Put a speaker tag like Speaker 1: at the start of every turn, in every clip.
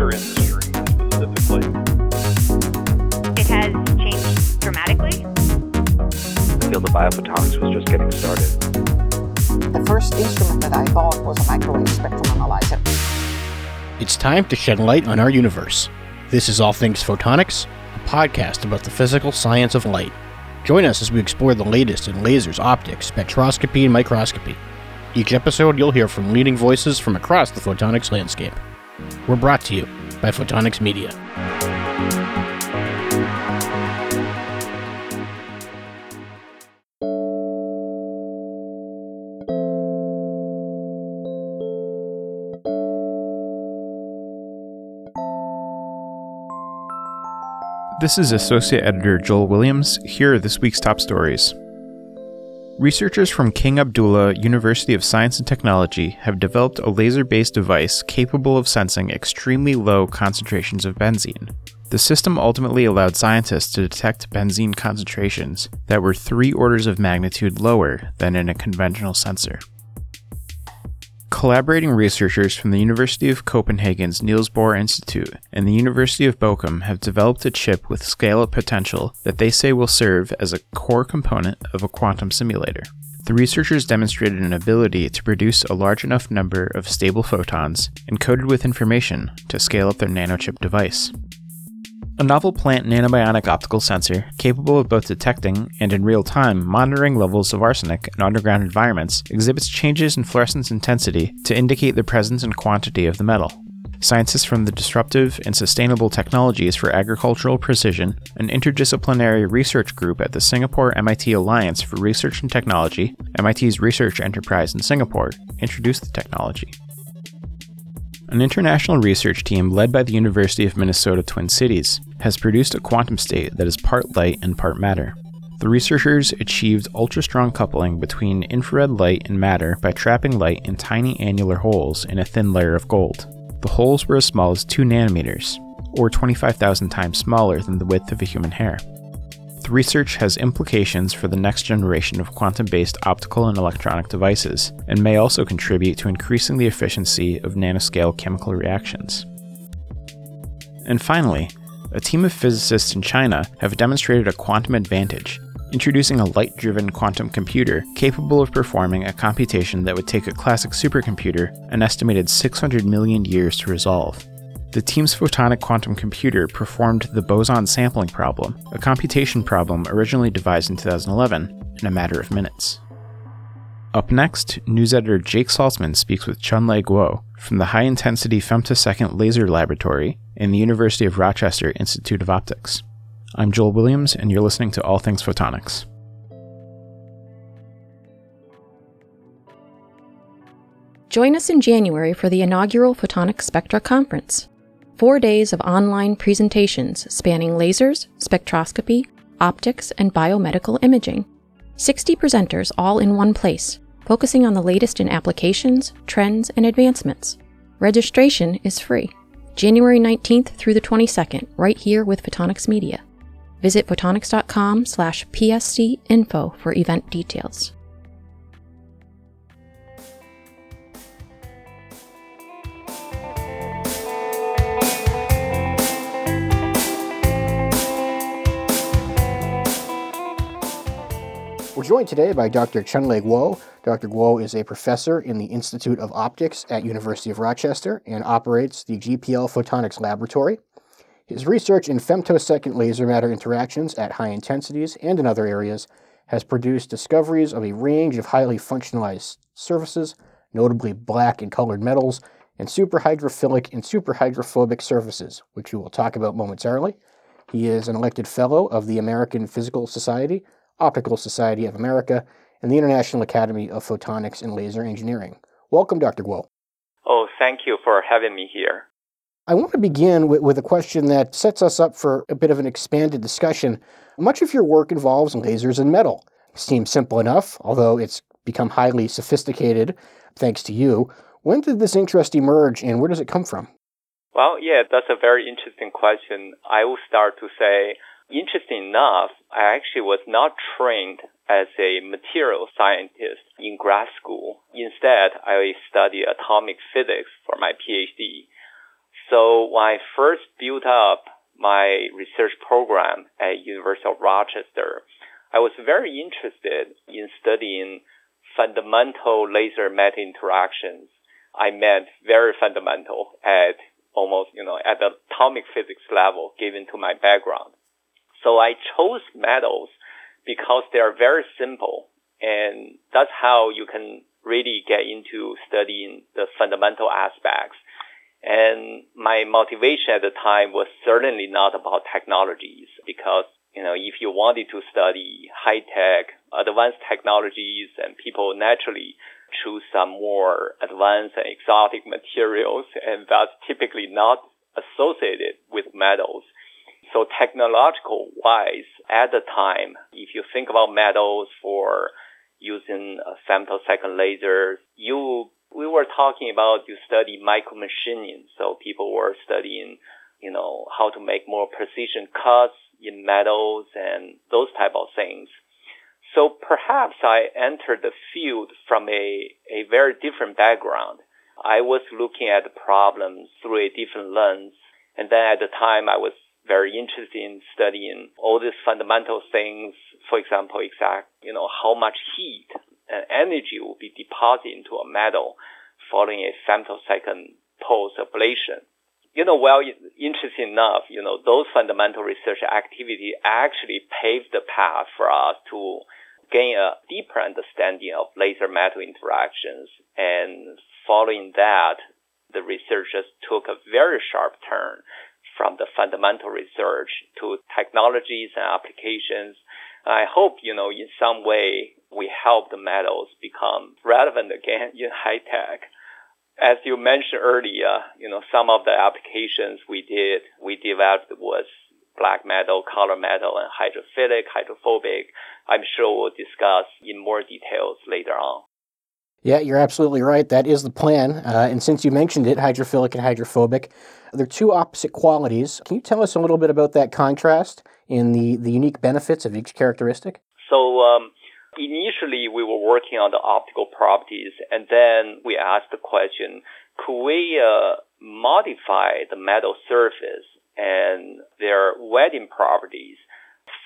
Speaker 1: laser industry specifically?
Speaker 2: It has changed dramatically.
Speaker 1: The field of biophotonics was just getting started.
Speaker 3: The first instrument that I bought was a microwave spectrum analyzer.
Speaker 4: It's time to shed light on our universe. This is All Things Photonics, a podcast about the physical science of light. Join us as we explore the latest in lasers, optics, spectroscopy, and microscopy. Each episode, you'll hear from leading voices from across the photonics landscape. We're brought to you by Photonics Media.
Speaker 5: This is Associate Editor Joel Williams. Here are this week's top stories. Researchers from King Abdullah University of Science and Technology have developed a laser based device capable of sensing extremely low concentrations of benzene. The system ultimately allowed scientists to detect benzene concentrations that were three orders of magnitude lower than in a conventional sensor. Collaborating researchers from the University of Copenhagen's Niels Bohr Institute and the University of Bochum have developed a chip with scale up potential that they say will serve as a core component of a quantum simulator. The researchers demonstrated an ability to produce a large enough number of stable photons encoded with information to scale up their nanochip device. A novel plant nanobionic optical sensor capable of both detecting and in real time monitoring levels of arsenic in underground environments exhibits changes in fluorescence intensity to indicate the presence and quantity of the metal. Scientists from the Disruptive and Sustainable Technologies for Agricultural Precision, an interdisciplinary research group at the Singapore MIT Alliance for Research and Technology, MIT's research enterprise in Singapore, introduced the technology. An international research team led by the University of Minnesota Twin Cities has produced a quantum state that is part light and part matter. The researchers achieved ultra strong coupling between infrared light and matter by trapping light in tiny annular holes in a thin layer of gold. The holes were as small as 2 nanometers, or 25,000 times smaller than the width of a human hair. Research has implications for the next generation of quantum based optical and electronic devices, and may also contribute to increasing the efficiency of nanoscale chemical reactions. And finally, a team of physicists in China have demonstrated a quantum advantage, introducing a light driven quantum computer capable of performing a computation that would take a classic supercomputer an estimated 600 million years to resolve. The team's photonic quantum computer performed the boson sampling problem, a computation problem originally devised in 2011, in a matter of minutes. Up next, news editor Jake Saltzman speaks with Chunlei Guo from the High Intensity Femtosecond Laser Laboratory in the University of Rochester Institute of Optics. I'm Joel Williams, and you're listening to All Things Photonics.
Speaker 6: Join us in January for the inaugural Photonics Spectra Conference. Four days of online presentations spanning lasers, spectroscopy, optics, and biomedical imaging. 60 presenters all in one place, focusing on the latest in applications, trends, and advancements. Registration is free. January 19th through the 22nd, right here with Photonics Media. Visit photonics.com slash psc info for event details.
Speaker 7: We're joined today by Dr. Chunlei Guo. Dr. Guo is a professor in the Institute of Optics at University of Rochester and operates the GPL Photonics Laboratory. His research in femtosecond laser matter interactions at high intensities and in other areas has produced discoveries of a range of highly functionalized surfaces, notably black and colored metals, and superhydrophilic and superhydrophobic surfaces, which we will talk about momentarily. He is an elected fellow of the American Physical Society, Optical Society of America, and the International Academy of Photonics and Laser Engineering. Welcome, Dr. Guo.
Speaker 8: Oh, thank you for having me here.
Speaker 7: I want to begin with, with, a question that sets us up for a bit of an expanded discussion. Much of your work involves lasers and metal. Seems simple enough, although it's become highly sophisticated thanks to you. When did this interest emerge and where does it come from?
Speaker 8: Well, yeah, that's a very interesting question. I will start to say Interesting enough, I actually was not trained as a material scientist in grad school. Instead, I studied atomic physics for my PhD. So when I first built up my research program at University of Rochester, I was very interested in studying fundamental laser metal interactions. I meant very fundamental at almost, you know, at the atomic physics level given to my background. So I chose metals because they are very simple and that's how you can really get into studying the fundamental aspects. And my motivation at the time was certainly not about technologies because, you know, if you wanted to study high tech, advanced technologies and people naturally choose some more advanced and exotic materials and that's typically not associated with metals. So technological wise, at the time, if you think about metals for using a femtosecond lasers, you we were talking about you study micromachining. So people were studying, you know, how to make more precision cuts in metals and those type of things. So perhaps I entered the field from a, a very different background. I was looking at the problems through a different lens. And then at the time I was very interested in studying all these fundamental things. For example, exact, you know, how much heat and energy will be deposited into a metal following a femtosecond pulse ablation. You know, well, interesting enough, you know, those fundamental research activity actually paved the path for us to gain a deeper understanding of laser metal interactions. And following that, the researchers took a very sharp turn from the fundamental research to technologies and applications. I hope, you know, in some way we help the metals become relevant again in high tech. As you mentioned earlier, you know, some of the applications we did, we developed was black metal, color metal, and hydrophilic, hydrophobic. I'm sure we'll discuss in more details later on.
Speaker 7: Yeah, you're absolutely right. That is the plan. Uh, and since you mentioned it, hydrophilic and hydrophobic, they're two opposite qualities. Can you tell us a little bit about that contrast and the, the unique benefits of each characteristic?
Speaker 8: So, um, initially we were working on the optical properties and then we asked the question, could we uh, modify the metal surface and their wetting properties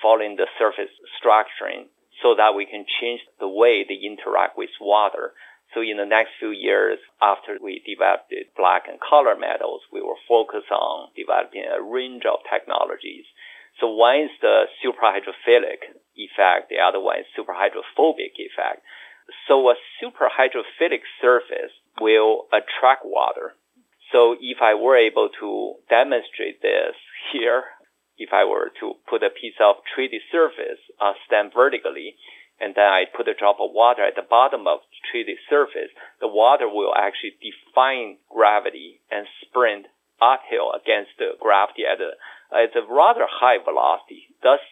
Speaker 8: following the surface structuring so that we can change the way they interact with water. So in the next few years, after we developed the black and color metals, we will focus on developing a range of technologies. So one is the superhydrophilic effect. The other one is superhydrophobic effect. So a superhydrophilic surface will attract water. So if I were able to demonstrate this here, if I were to put a piece of treated surface uh, stand vertically, and then I put a drop of water at the bottom of treated surface, the water will actually define gravity and sprint uphill against the gravity at a, at a rather high velocity. Thus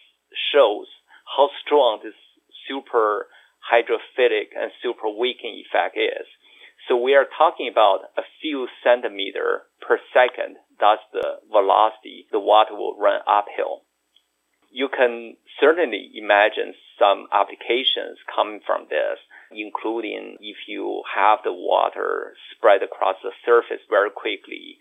Speaker 8: shows how strong this super hydrophilic and super wicking effect is. So we are talking about a few centimeter per second. That's the velocity the water will run uphill. You can certainly imagine some applications coming from this, including if you have the water spread across the surface very quickly.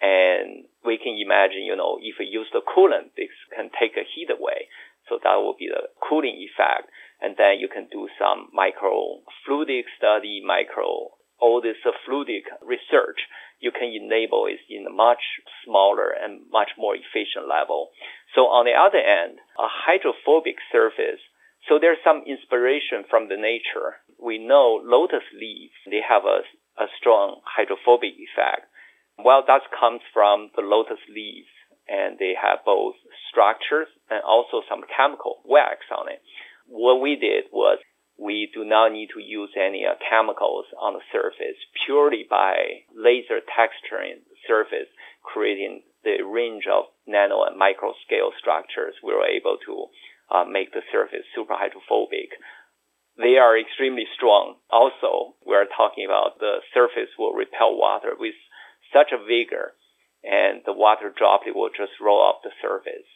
Speaker 8: And we can imagine, you know, if you use the coolant, this can take the heat away. So that will be the cooling effect. And then you can do some microfluidic study, micro, all this fluidic research. You can enable it in a much smaller and much more efficient level. So on the other end, a hydrophobic surface. So there's some inspiration from the nature. We know lotus leaves, they have a, a strong hydrophobic effect. Well, that comes from the lotus leaves and they have both structures and also some chemical wax on it. What we did was we do not need to use any uh, chemicals on the surface purely by laser texturing the surface, creating the range of nano and micro scale structures. We were able to uh, make the surface super hydrophobic. They are extremely strong. Also, we are talking about the surface will repel water with such a vigor and the water droplet will just roll off the surface.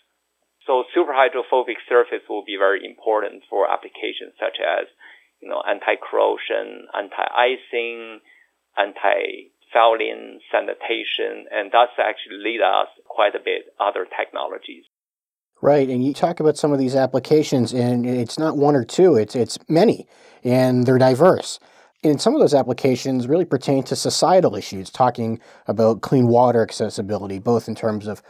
Speaker 8: So superhydrophobic surface will be very important for applications such as, you know, anti-corrosion, anti-icing, anti fouling, sanitation, and that's actually lead us quite a bit other technologies.
Speaker 7: Right, and you talk about some of these applications, and it's not one or two; it's it's many, and they're diverse. And some of those applications really pertain to societal issues, talking about clean water accessibility, both in terms of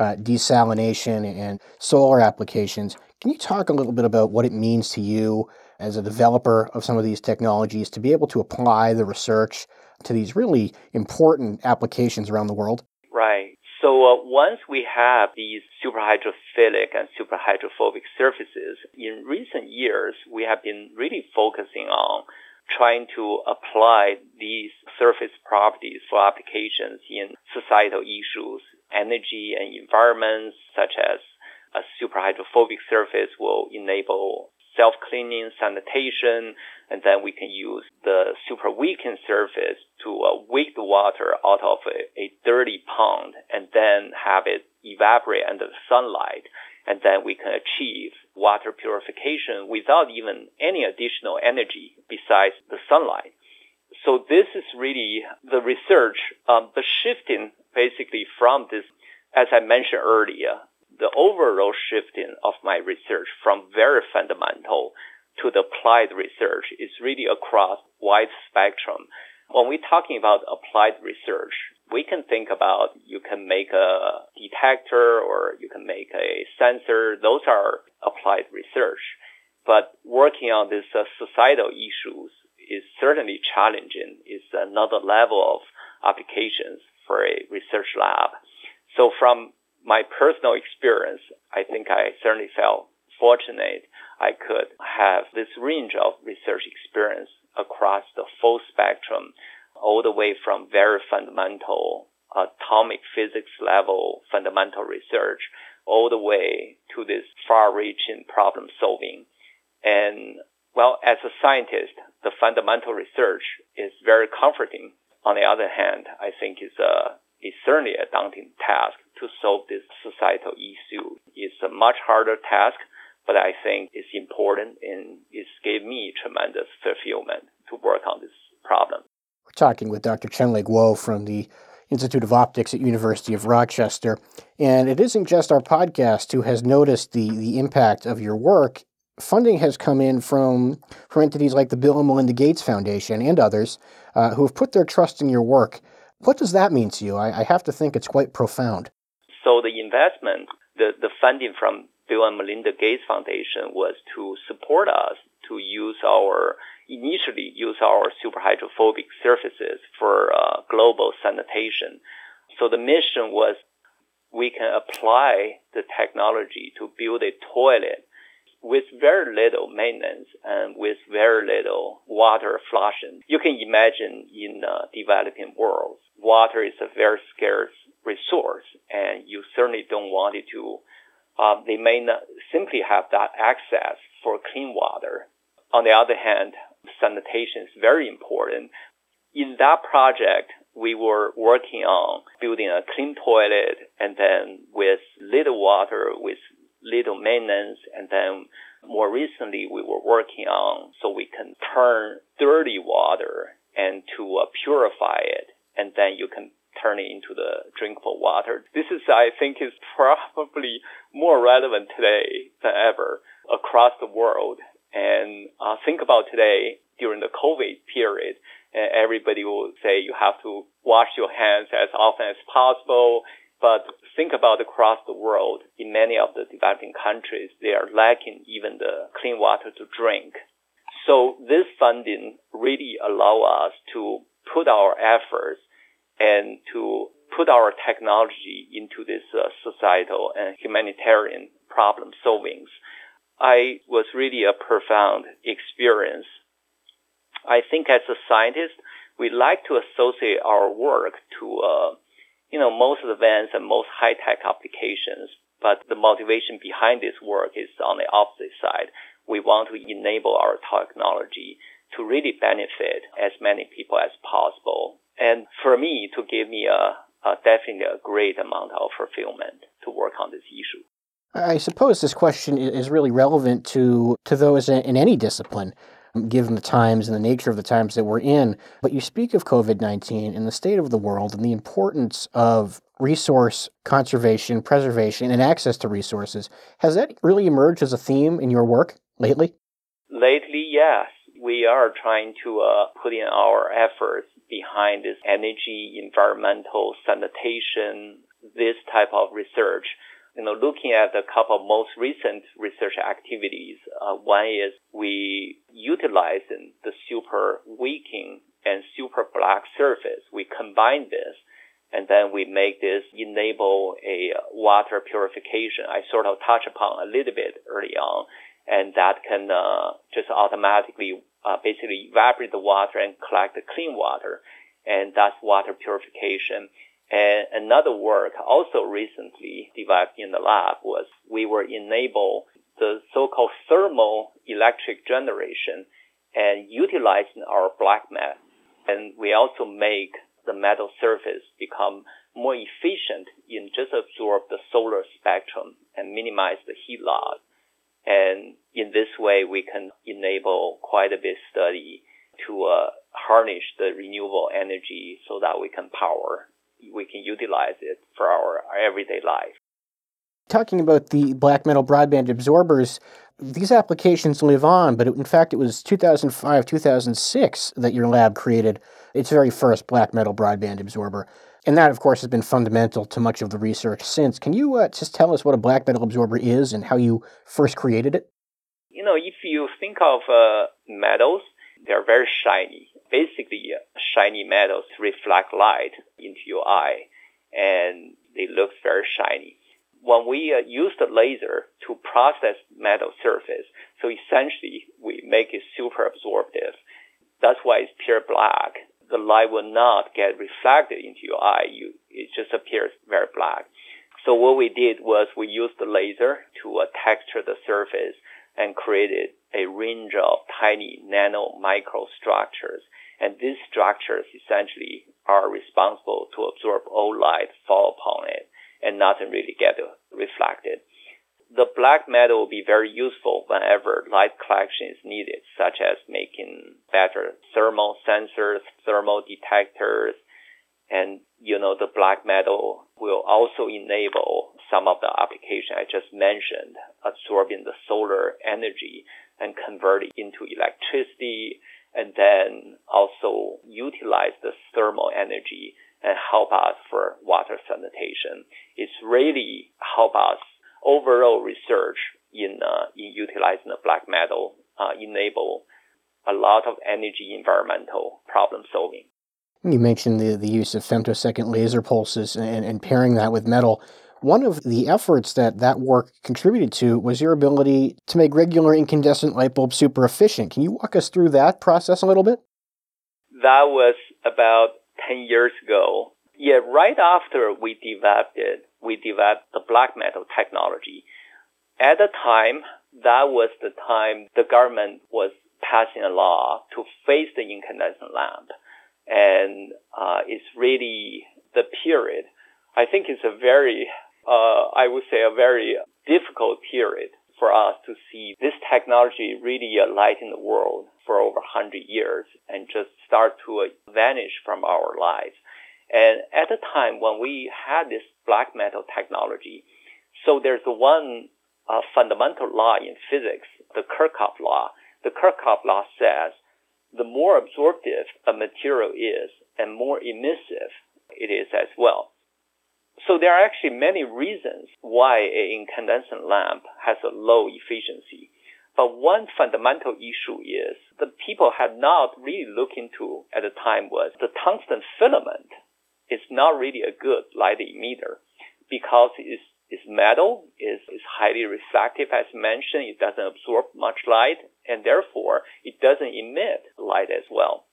Speaker 7: uh, desalination and solar applications. Can you talk a little bit about what it means to you as a developer of some of these technologies to be able to apply the research to these really important applications around the world?
Speaker 8: Right. So uh, once we have these superhydrophilic and superhydrophobic surfaces, in recent years, we have been really focusing on trying to apply these surface properties for applications in societal issues, energy and environments, such as a superhydrophobic surface will enable self-cleaning sanitation, and then we can use the super wicking surface to uh, wake the water out of a, a dirty pond and then have it evaporate under the sunlight. And then we can achieve water purification without even any additional energy besides the sunlight. So this is really the research, um, the shifting basically from this, as I mentioned earlier, the overall shifting of my research from very fundamental to the applied research is really across wide spectrum. When we're talking about applied research, we can think about you can make a detector or you can make a sensor. Those are applied research. But working on these uh, societal issues is certainly challenging. It's another level of applications for a research lab. So from my personal experience, I think I certainly felt fortunate I could have this range of research experience across the full spectrum, all the way from very fundamental atomic physics level fundamental research, all the way to this far reaching problem solving. And well, as a scientist, the fundamental research is very comforting. On the other hand, I think it's a is certainly a daunting task to solve this societal issue. It's a much harder task, but I think it's important and it's gave me tremendous fulfillment to work on this problem.
Speaker 7: We're talking with Dr. Chunlei Guo from the Institute of Optics at University of Rochester. And it isn't just our podcast who has noticed the, the impact of your work. Funding has come in from, from entities like the Bill and Melinda Gates Foundation and others uh, who have put their trust in your work what does that mean to you? I, I have to think it's quite profound.
Speaker 8: So the investment, the, the funding from Bill and Melinda Gates Foundation was to support us to use our initially use our superhydrophobic surfaces for uh, global sanitation. So the mission was we can apply the technology to build a toilet with very little maintenance and with very little water flushing. You can imagine in uh, developing worlds, water is a very scarce resource, and you certainly don't want it to. Um, they may not simply have that access for clean water. On the other hand, sanitation is very important. In that project, we were working on building a clean toilet and then with little water, with little maintenance, and then more recently we were working on so we can turn dirty water and to uh, purify it, and then you can turn it into the drinkable water. This is, I think, is probably more relevant today than ever across the world. And uh, think about today during the COVID period, everybody will say you have to wash your hands as often as possible. But think about across the world, in many of the developing countries, they are lacking even the clean water to drink. So this funding really allow us to put our efforts and to put our technology into this uh, societal and humanitarian problem solvings. I was really a profound experience. I think as a scientist, we like to associate our work to uh, you know, most advanced and most high-tech applications. But the motivation behind this work is on the opposite side. We want to enable our technology to really benefit as many people as possible. And for me, to give me a, a definitely a great amount of fulfillment to work on this issue.
Speaker 7: I suppose this question is really relevant to, to those in any discipline. Given the times and the nature of the times that we're in. But you speak of COVID 19 and the state of the world and the importance of resource conservation, preservation, and access to resources. Has that really emerged as a theme in your work lately?
Speaker 8: Lately, yes. We are trying to uh, put in our efforts behind this energy, environmental, sanitation, this type of research you know, looking at a couple of most recent research activities, uh, one is we utilize the super wicking and super black surface. We combine this and then we make this enable a water purification. I sort of touch upon a little bit early on, and that can uh, just automatically uh, basically evaporate the water and collect the clean water, and that's water purification. And another work also recently developed in the lab was we were enable the so-called thermal electric generation and utilizing our black mass. And we also make the metal surface become more efficient in just absorb the solar spectrum and minimize the heat loss. And in this way, we can enable quite a bit study to uh, harness the renewable energy so that we can power we can utilize it for our, our everyday life.
Speaker 7: Talking about the black metal broadband absorbers, these applications live on, but in fact, it was 2005, 2006 that your lab created its very first black metal broadband absorber. And that, of course, has been fundamental to much of the research since. Can you uh, just tell us what a black metal absorber is and how you first created it?
Speaker 8: You know, if you think of uh, metals, they're very shiny basically shiny metals reflect light into your eye and they look very shiny. When we uh, use the laser to process metal surface, so essentially we make it super absorptive. That's why it's pure black. The light will not get reflected into your eye. You, it just appears very black. So what we did was we used the laser to uh, texture the surface and created a range of tiny nano micro structures and these structures essentially are responsible to absorb all light fall upon it and nothing really get reflected. The black metal will be very useful whenever light collection is needed, such as making better thermal sensors, thermal detectors, and you know the black metal will also enable some of the application I just mentioned, absorbing the solar energy and convert it into electricity and then also utilize the thermal energy and help us for water sanitation. It's really help us overall research in, uh, in utilizing the black metal, uh, enable a lot of energy environmental problem solving.
Speaker 7: You mentioned the, the use of femtosecond laser pulses and, and pairing that with metal. One of the efforts that that work contributed to was your ability to make regular incandescent light bulbs super efficient. Can you walk us through that process a little bit?
Speaker 8: That was about 10 years ago. Yeah, right after we developed it, we developed the black metal technology. At the time, that was the time the government was passing a law to phase the incandescent lamp. And uh, it's really the period. I think it's a very uh, I would say, a very difficult period for us to see this technology really light in the world for over 100 years and just start to vanish from our lives. And at the time when we had this black metal technology, so there's one uh, fundamental law in physics, the Kirchhoff law. The Kirchhoff law says the more absorptive a material is and more emissive it is as well. So there are actually many reasons why an incandescent lamp has a low efficiency. But one fundamental issue is that people had not really looked into at the time was the tungsten filament is not really a good light emitter because it's, it's metal, is is highly reflective as mentioned, it doesn't absorb much light, and therefore it doesn't emit light as well.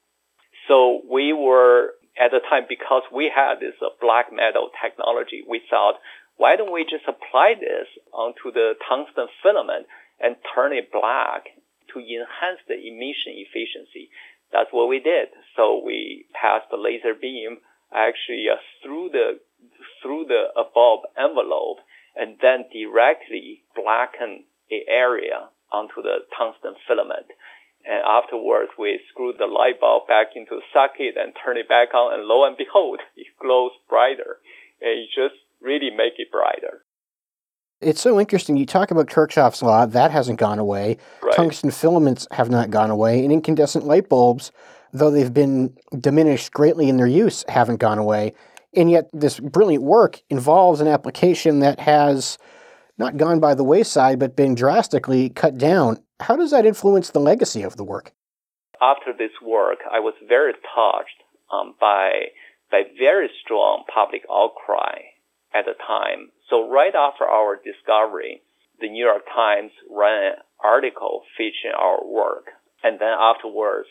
Speaker 8: So we were at the time, because we had this uh, black metal technology, we thought, why don't we just apply this onto the tungsten filament and turn it black to enhance the emission efficiency? That's what we did. So we passed the laser beam actually uh, through the through the above envelope and then directly blacken the area onto the tungsten filament. And afterwards, we screw the light bulb back into the socket and turn it back on, and lo and behold, it glows brighter. And it just really make it brighter.
Speaker 7: It's so interesting. You talk about Kirchhoff's law, that hasn't gone away.
Speaker 8: Right.
Speaker 7: Tungsten filaments have not gone away, and incandescent light bulbs, though they've been diminished greatly in their use, haven't gone away. And yet, this brilliant work involves an application that has not gone by the wayside, but been drastically cut down. How does that influence the legacy of the work?
Speaker 8: After this work, I was very touched um, by by very strong public outcry at the time. So right after our discovery, the New York Times ran an article featuring our work, and then afterwards,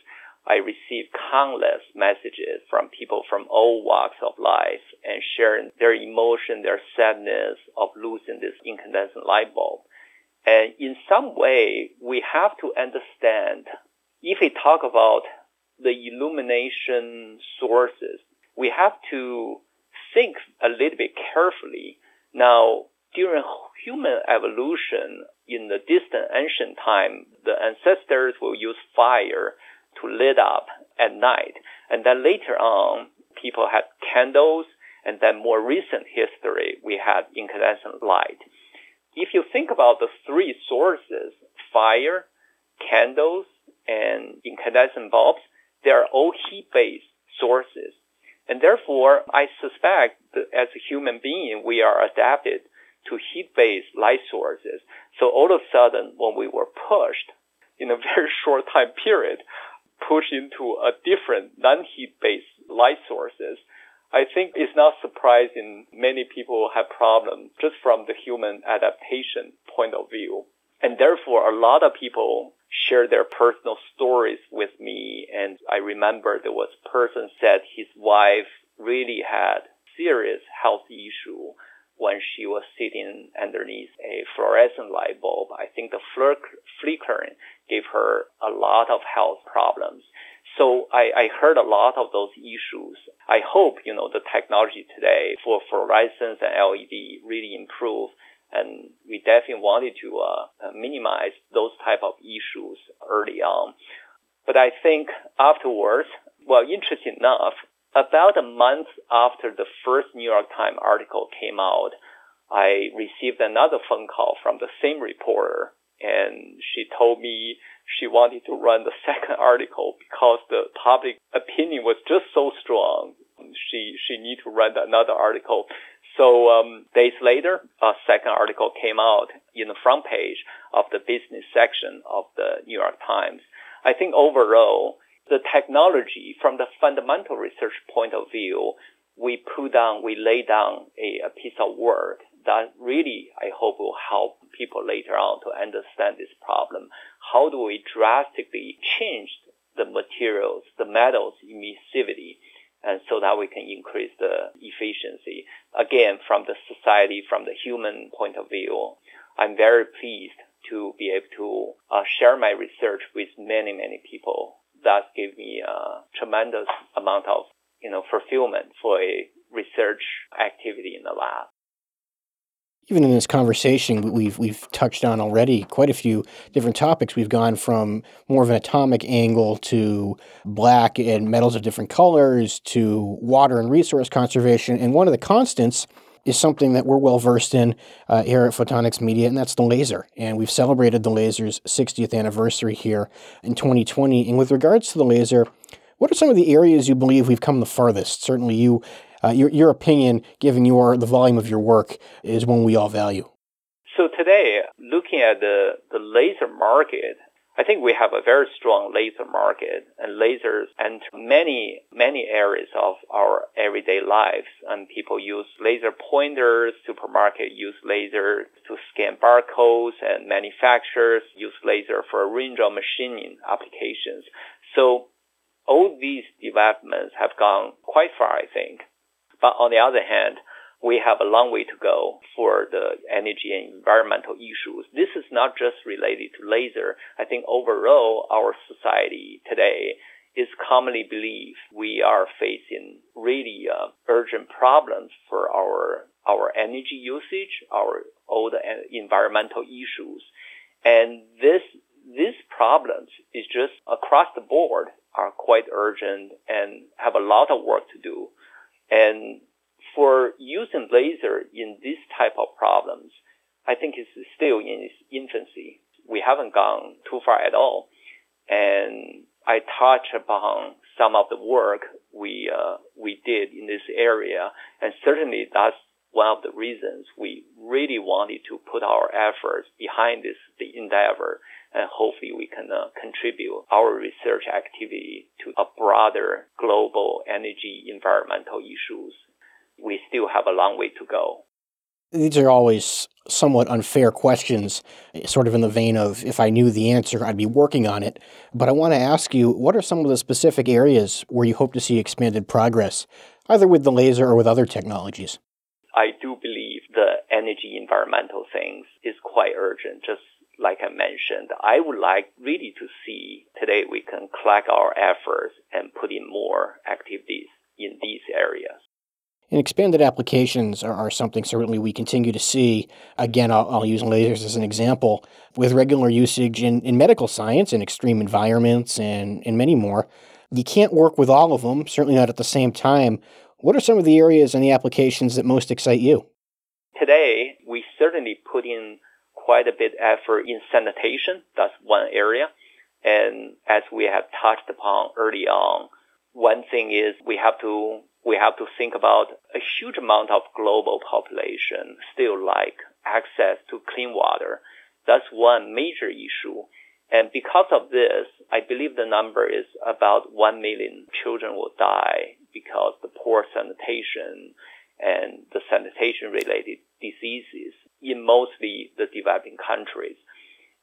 Speaker 8: I received countless messages from people from all walks of life and sharing their emotion, their sadness of losing this incandescent light bulb. And in some way, we have to understand if we talk about the illumination sources, we have to think a little bit carefully. Now, during human evolution in the distant ancient time, the ancestors will use fire to lit up at night. And then later on, people had candles. And then more recent history, we had incandescent light. If you think about the three sources, fire, candles, and incandescent bulbs, they are all heat-based sources. And therefore, I suspect that as a human being, we are adapted to heat-based light sources. So all of a sudden, when we were pushed in a very short time period, pushed into a different non-heat based light sources, I think it's not surprising many people have problems just from the human adaptation point of view. And therefore, a lot of people share their personal stories with me. And I remember there was a person said his wife really had serious health issue when she was sitting underneath a fluorescent light bulb. I think the flickering gave her a lot of health problems. So I, I heard a lot of those issues. I hope, you know, the technology today for fluorescence and LED really improve. And we definitely wanted to uh, minimize those type of issues early on. But I think afterwards, well, interesting enough, about a month after the first New York Times article came out, I received another phone call from the same reporter and she told me she wanted to run the second article because the public opinion was just so strong. She she need to run another article. So um, days later, a second article came out in the front page of the business section of the New York Times. I think overall, the technology from the fundamental research point of view, we put down, we lay down a, a piece of work that really, I hope, will help people later on to understand this problem. How do we drastically change the materials, the metals emissivity, and so that we can increase the efficiency? Again, from the society, from the human point of view, I'm very pleased to be able to uh, share my research with many, many people. That gave me a tremendous amount of, you know, fulfillment for a research activity in the lab
Speaker 7: even in this conversation, we've we've touched on already quite a few different topics. We've gone from more of an atomic angle to black and metals of different colors to water and resource conservation. And one of the constants is something that we're well versed in uh, here at Photonics Media, and that's the laser. And we've celebrated the laser's 60th anniversary here in 2020. And with regards to the laser, what are some of the areas you believe we've come the farthest? Certainly, you uh, your, your opinion, given your the volume of your work, is one we all value.
Speaker 8: So today, looking at the, the laser market, I think we have a very strong laser market and lasers enter many, many areas of our everyday lives. And people use laser pointers, supermarket use laser to scan barcodes and manufacturers use laser for a range of machining applications. So all these developments have gone quite far, I think. But on the other hand, we have a long way to go for the energy and environmental issues. This is not just related to laser. I think overall, our society today is commonly believed we are facing really uh, urgent problems for our our energy usage, our all the environmental issues, and this these problems is just across the board are quite urgent and have a lot of work to do. And for using laser in this type of problems, I think it's still in its infancy. We haven't gone too far at all. And I touch upon some of the work we uh, we did in this area, and certainly that's one of the reasons we really wanted to put our efforts behind this the endeavor, and hopefully we can uh, contribute our research activity to a broader global energy environmental issues. We still have a long way to go.
Speaker 7: These are always somewhat unfair questions, sort of in the vein of if I knew the answer, I'd be working on it. But I want to ask you what are some of the specific areas where you hope to see expanded progress, either with the laser or with other technologies?
Speaker 8: I do believe the energy environmental things is quite urgent. Just like I mentioned, I would like really to see today we can collect our efforts and put in more activities in these areas.
Speaker 7: And expanded applications are, are, something certainly we continue to see. Again, I'll, I'll, use lasers as an example with regular usage in, in medical science and extreme environments and, and many more. You can't work with all of them, certainly not at the same time. What are some of the areas and the applications that most excite you?
Speaker 8: Today, we certainly put in quite a bit effort in sanitation. That's one area. And as we have touched upon early on, one thing is we have to we have to think about a huge amount of global population still like access to clean water. That's one major issue. And because of this, I believe the number is about 1 million children will die because the poor sanitation and the sanitation related diseases in mostly the developing countries.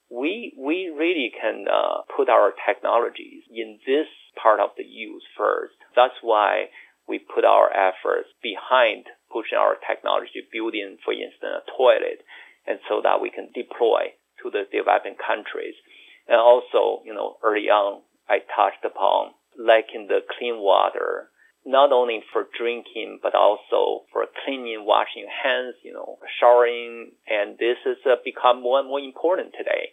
Speaker 8: We, we really can uh, put our technologies in this part of the use first. That's why we put our efforts behind pushing our technology, building, for instance, a toilet, and so that we can deploy to the developing countries. And also, you know, early on, I touched upon lacking the clean water not only for drinking, but also for cleaning, washing your hands, you know, showering. And this has uh, become more and more important today.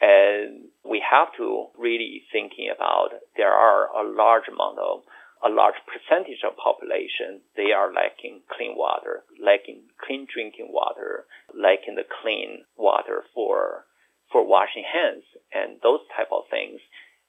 Speaker 8: And we have to really thinking about there are a large amount of a large percentage of population they are lacking clean water, lacking clean drinking water, lacking the clean water for for washing hands and those type of things.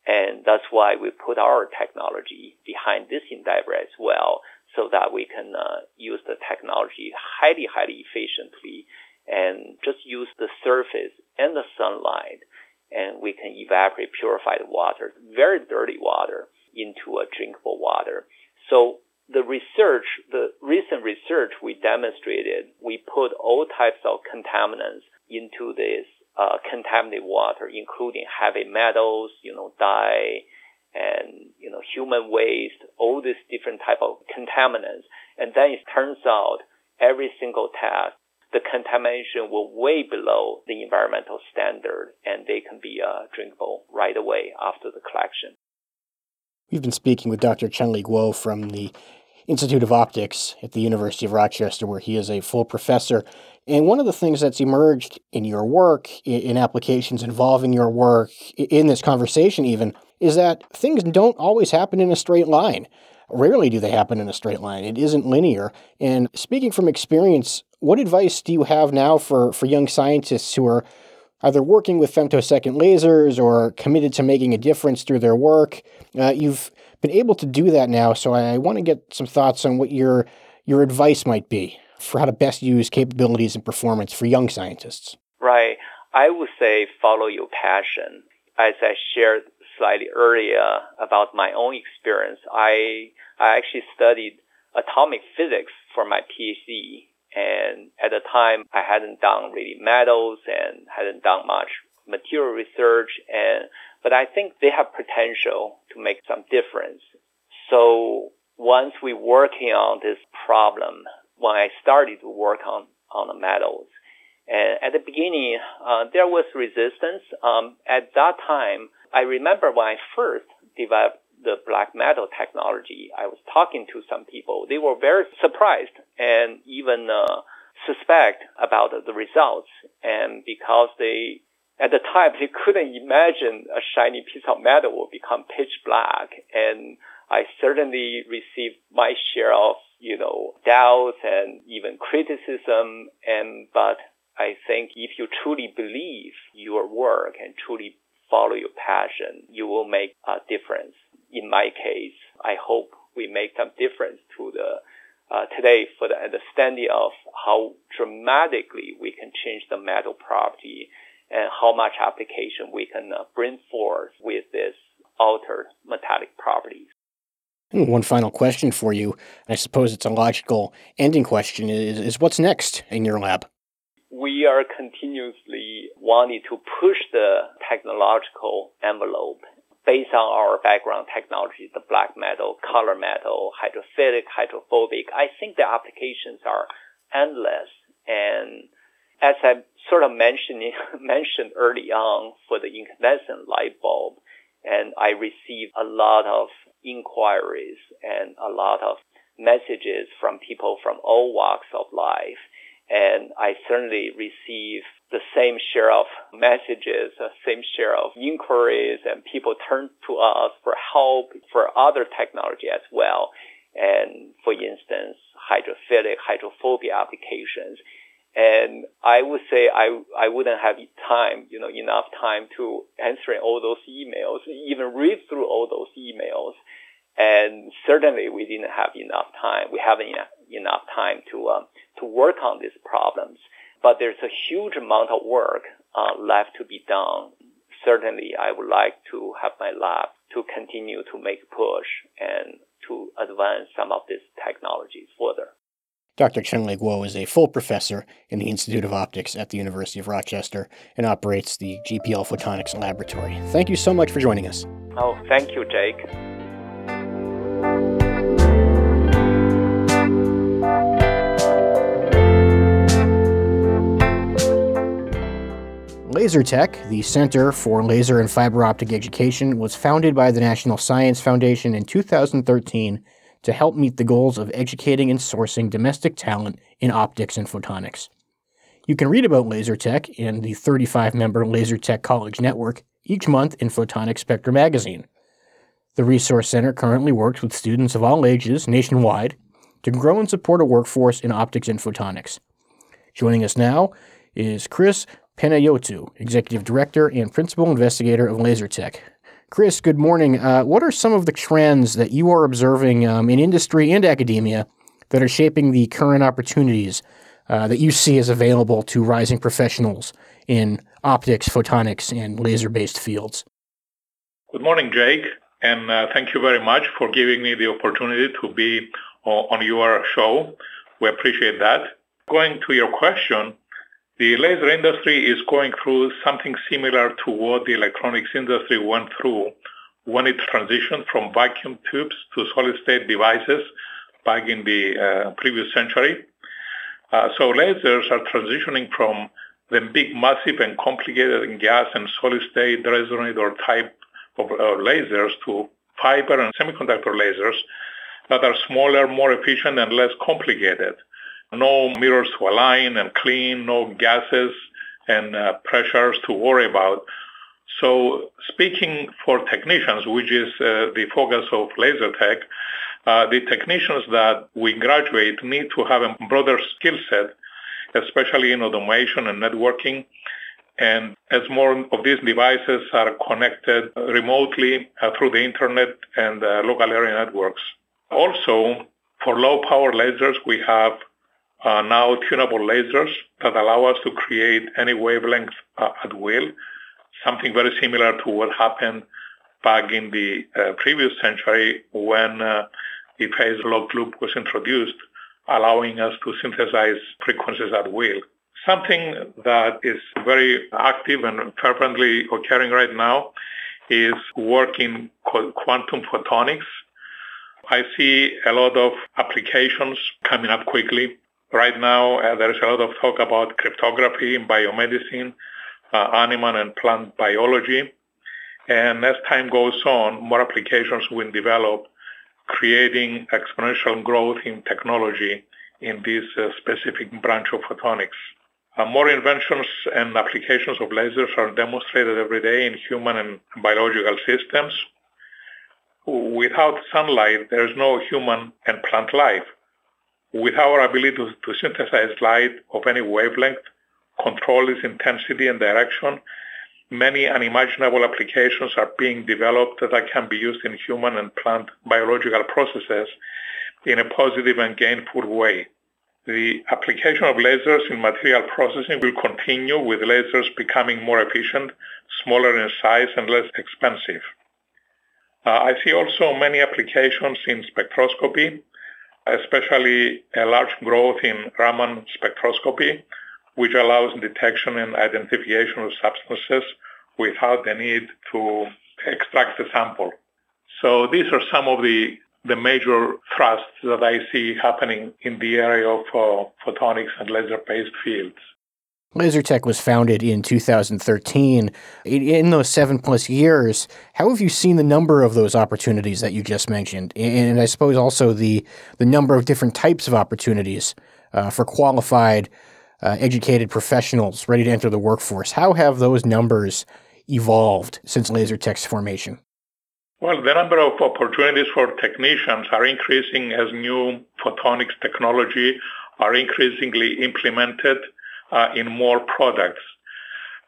Speaker 8: And that's why we put our technology behind this endeavor as well, so that we can uh, use the technology highly, highly efficiently and just use the surface and the sunlight. And we can evaporate purified water, very dirty water, into a drinkable water. So the research, the recent research we demonstrated, we put all types of contaminants into this uh, contaminated water, including heavy metals, you know, dye, and you know, human waste, all these different type of contaminants. And then it turns out every single test, the contamination will way below the environmental standard, and they can be uh, drinkable right away after the collection.
Speaker 7: We've been speaking with Dr. Chunlei Guo from the Institute of Optics at the University of Rochester, where he is a full professor and one of the things that's emerged in your work, in applications involving your work, in this conversation even, is that things don't always happen in a straight line. Rarely do they happen in a straight line. It isn't linear. And speaking from experience, what advice do you have now for, for young scientists who are either working with femtosecond lasers or committed to making a difference through their work? Uh, you've been able to do that now, so I, want to get some thoughts on what your your advice might be for how to best use capabilities and performance for young scientists?
Speaker 8: Right. I would say follow your passion. As I shared slightly earlier about my own experience, I, I actually studied atomic physics for my PhD. And at the time, I hadn't done really metals and hadn't done much material research. And, but I think they have potential to make some difference. So once we're working on this problem, when I started to work on, on the metals. And at the beginning, uh, there was resistance. Um, at that time, I remember when I first developed the black metal technology, I was talking to some people. They were very surprised and even uh, suspect about the results. And because they at the time they couldn't imagine a shiny piece of metal will become pitch black. And I certainly received my share of, you know, doubts and even criticism. And, but I think if you truly believe your work and truly follow your passion, you will make a difference. In my case, I hope we make some difference to the uh, today for the understanding of how dramatically we can change the metal property and how much application we can uh, bring forth with this altered metallic properties.
Speaker 7: One final question for you, I suppose it's a logical ending question, is, is what's next in your lab?
Speaker 8: We are continuously wanting to push the technological envelope based on our background technology, the black metal, color metal, hydrophilic, hydrophobic, I think the applications are endless. And as I sort of mentioned, mentioned early on for the incandescent light bulb, and I received a lot of inquiries and a lot of messages from people from all walks of life. And I certainly receive the same share of messages, the same share of inquiries, and people turn to us for help for other technology as well. And for instance, hydrophilic, hydrophobia applications. And I would say I, I wouldn't have time, you know, enough time to answering all those emails, even read through all those emails. And certainly we didn't have enough time. We haven't enough time to, um, to work on these problems but there's a huge amount of work uh, left to be done. Certainly, I would like to have my lab to continue to make push and to advance some of these technologies further.
Speaker 7: Dr. Chunlei Guo is a full professor in the Institute of Optics at the University of Rochester and operates the GPL Photonics Laboratory. Thank you so much for joining us.
Speaker 8: Oh, thank you, Jake.
Speaker 7: LaserTech, the Center for Laser and Fiber Optic Education, was founded by the National Science Foundation in 2013 to help meet the goals of educating and sourcing domestic talent in optics and photonics. You can read about LaserTech and the 35 member LaserTech College Network each month in Photonics Spectra magazine. The Resource Center currently works with students of all ages nationwide to grow and support a workforce in optics and photonics. Joining us now is Chris Panayiotou, Executive Director and Principal Investigator of LaserTech. Chris, good morning. Uh, what are some of the trends that you are observing um, in industry and academia that are shaping the current opportunities uh, that you see as available to rising professionals in optics, photonics, and laser based fields?
Speaker 9: Good morning, Jake, and uh, thank you very much for giving me the opportunity to be on your show. We appreciate that. Going to your question, the laser industry is going through something similar to what the electronics industry went through when it transitioned from vacuum tubes to solid-state devices back in the uh, previous century. Uh, so lasers are transitioning from the big, massive, and complicated gas and solid-state resonator type of uh, lasers to fiber and semiconductor lasers that are smaller, more efficient, and less complicated no mirrors to align and clean, no gases and uh, pressures to worry about. So speaking for technicians, which is uh, the focus of LaserTech, uh, the technicians that we graduate need to have a broader skill set, especially in automation and networking. And as more of these devices are connected remotely uh, through the internet and uh, local area networks. Also, for low power lasers, we have uh, now tunable lasers that allow us to create any wavelength uh, at will, something very similar to what happened back in the uh, previous century when uh, the phase locked loop was introduced, allowing us to synthesize frequencies at will. Something that is very active and fervently occurring right now is work in quantum photonics. I see a lot of applications coming up quickly Right now, uh, there is a lot of talk about cryptography biomedicine, uh, animal and plant biology. And as time goes on, more applications will develop, creating exponential growth in technology in this uh, specific branch of photonics. Uh, more inventions and applications of lasers are demonstrated every day in human and biological systems. Without sunlight, there is no human and plant life. With our ability to, synthesize light of any wavelength, control its intensity and direction, many unimaginable applications are being developed that can be used in human and plant biological processes in a positive and gainful way. The application of lasers in material processing will continue with lasers becoming more efficient, smaller in size, and less expensive. Uh, I see also many applications in spectroscopy, especially a large growth in Raman spectroscopy, which allows detection and identification of substances without the need to extract the sample. So these are some of the, the major thrusts that I see happening in the area of uh, photonics and laser-based fields.
Speaker 7: LaserTech was founded in 2013. In those seven plus years, how have you seen the number of those opportunities that you just mentioned, and I suppose also the the number of different types of opportunities uh, for qualified, uh, educated professionals ready to enter the workforce? How have those numbers evolved since LaserTech's formation?
Speaker 9: Well, the number of opportunities for technicians are increasing as new photonics technology are increasingly implemented in more products.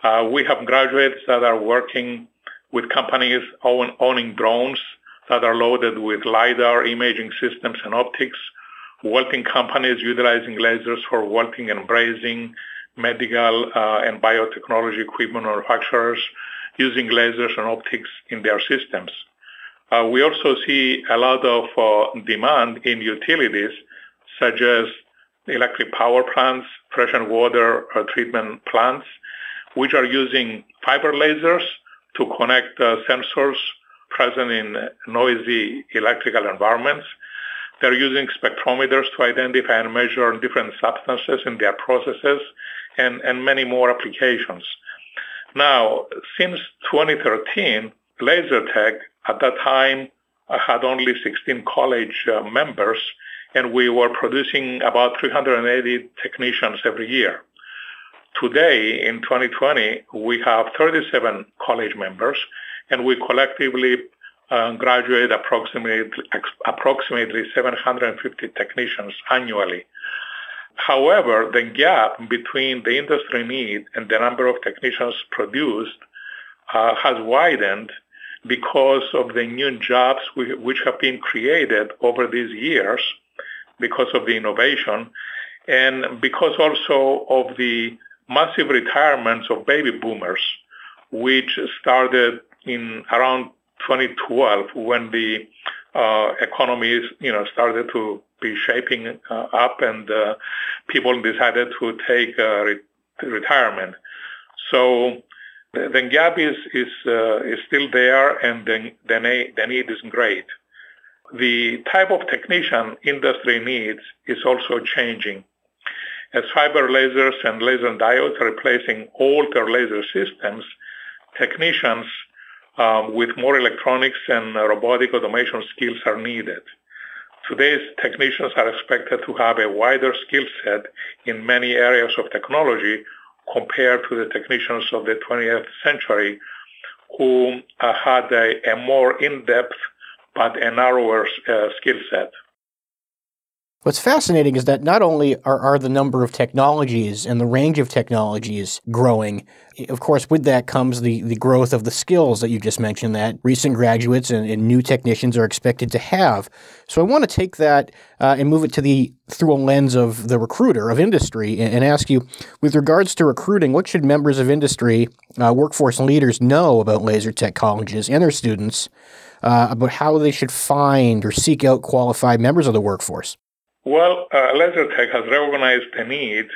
Speaker 9: Uh, we have graduates that are working with companies own, owning drones that are loaded with LiDAR imaging systems and optics, welding companies utilizing lasers for welding and brazing, medical uh, and biotechnology equipment manufacturers using lasers and optics in their systems. Uh, we also see a lot of uh, demand in utilities such as electric power plants, fresh and water uh, treatment plants, which are using fiber lasers to connect uh, sensors present in noisy electrical environments. They're using spectrometers to identify and measure different substances in their processes and, and many more applications. Now, since 2013, LaserTech at that time had only 16 college uh, members and we were producing about 380 technicians every year. Today, in 2020, we have 37 college members, and we collectively uh, graduate approximately, approximately 750 technicians annually. However, the gap between the industry need and the number of technicians produced uh, has widened because of the new jobs which have been created over these years because of the innovation and because also of the massive retirements of baby boomers, which started in around 2012 when the uh, economy, you know, started to be shaping uh, up and uh, people decided to take uh, re- retirement. So the, the gap is is uh, is still there, and the the, the need is great the type of technician industry needs is also changing. As fiber lasers and laser diodes are replacing older laser systems, technicians um, with more electronics and robotic automation skills are needed. Today's technicians are expected to have a wider skill set in many areas of technology compared to the technicians of the 20th century who uh, had a, a more in-depth but a narrower uh, skill set.
Speaker 7: What's fascinating is that not only are, are the number of technologies and the range of technologies growing, of course, with that comes the, the growth of the skills that you just mentioned that recent graduates and, and new technicians are expected to have. So I want to take that uh, and move it to the through a lens of the recruiter of industry and, and ask you, with regards to recruiting, what should members of industry, uh, workforce leaders know about LaserTech colleges and their students uh, about how they should find or seek out qualified members of the workforce?
Speaker 9: Well, uh, LaserTech has recognized the need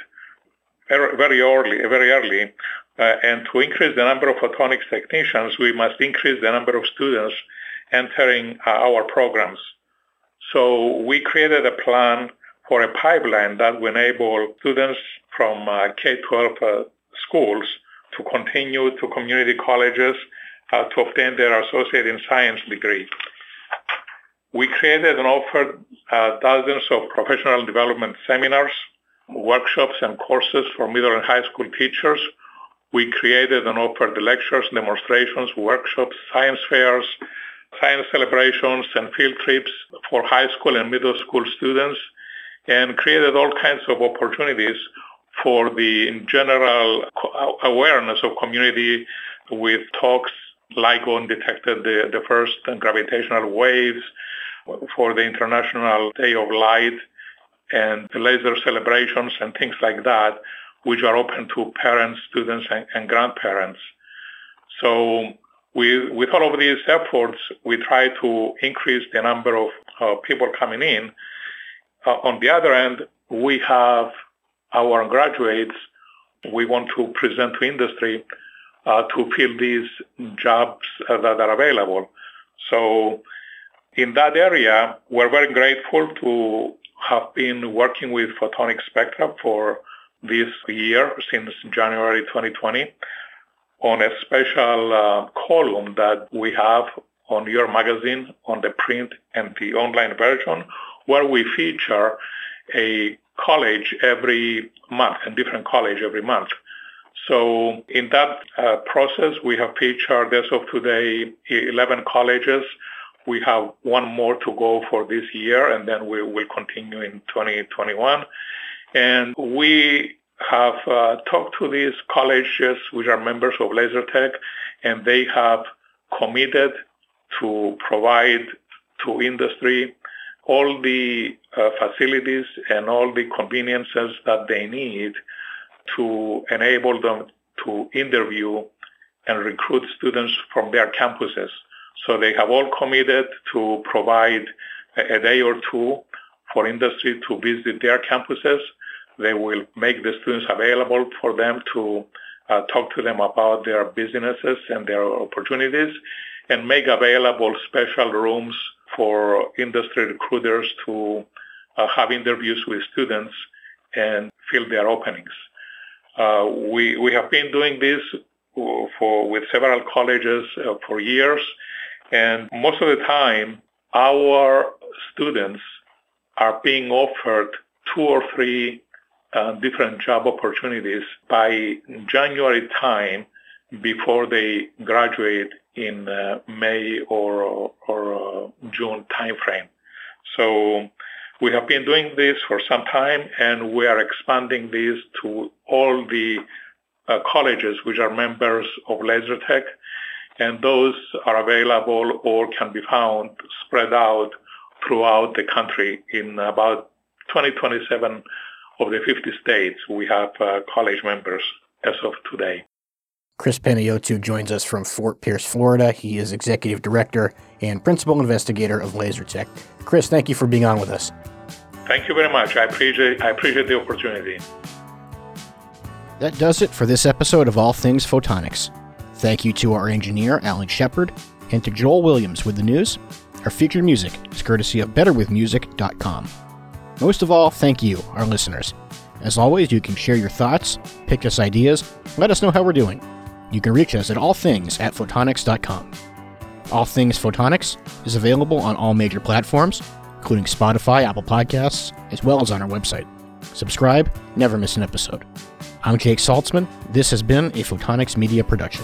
Speaker 9: very early, very early, uh, and to increase the number of photonics technicians, we must increase the number of students entering uh, our programs. So we created a plan for a pipeline that will enable students from uh, K-12 uh, schools to continue to community colleges uh, to obtain their associate in science degree. We created and offered uh, dozens of professional development seminars workshops and courses for middle and high school teachers. We created and offered lectures, demonstrations, workshops, science fairs, science celebrations, and field trips for high school and middle school students, and created all kinds of opportunities for the general awareness of community with talks LIGO detected the, the first gravitational waves for the International Day of Light and the laser celebrations and things like that, which are open to parents, students, and, and grandparents. So we, with all of these efforts, we try to increase the number of uh, people coming in. Uh, on the other end, we have our graduates. We want to present to industry uh, to fill these jobs uh, that are available. So in that area, we're very grateful to have been working with Photonics Spectra for this year since January 2020 on a special uh, column that we have on your magazine on the print and the online version where we feature a college every month, a different college every month. So in that uh, process, we have featured as of today 11 colleges. We have one more to go for this year, and then we will continue in 2021. And we have uh, talked to these colleges, which are members of LaserTech, and they have committed to provide to industry all the uh, facilities and all the conveniences that they need to enable them to interview and recruit students from their campuses. So they have all committed to provide a, a day or two for industry to visit their campuses. They will make the students available for them to uh, talk to them about their businesses and their opportunities and make available special rooms for industry recruiters to uh, have interviews with students and fill their openings. Uh, we, we have been doing this for, with several colleges uh, for years, and most of the time, our students are being offered two or three uh, different job opportunities by January time before they graduate in uh, May or, or uh, June timeframe. So we have been doing this for some time, and we are expanding this to all the uh, colleges which are members of LaserTech, and those are available or can be found spread out throughout the country in about 2027 of the 50 states. We have uh, college members as of today.
Speaker 7: Chris Panayiotou joins us from Fort Pierce, Florida. He is executive director and principal investigator of LaserTech. Chris, thank you for being on with us.
Speaker 9: Thank you very much. I appreciate I appreciate the opportunity.
Speaker 4: That does it for this episode of All Things Photonics. Thank you to our engineer, Alan Shepard, and to Joel Williams with the news. Our featured music is courtesy of BetterWithMusic.com. Most of all, thank you, our listeners. As always, you can share your thoughts, pitch us ideas, let us know how we're doing. You can reach us at allthings at photonics.com. All Things Photonics is available on all major platforms, including Spotify, Apple Podcasts, as well as on our website. Subscribe, never miss an episode. I'm Jake Saltzman. This has been a Photonics Media production.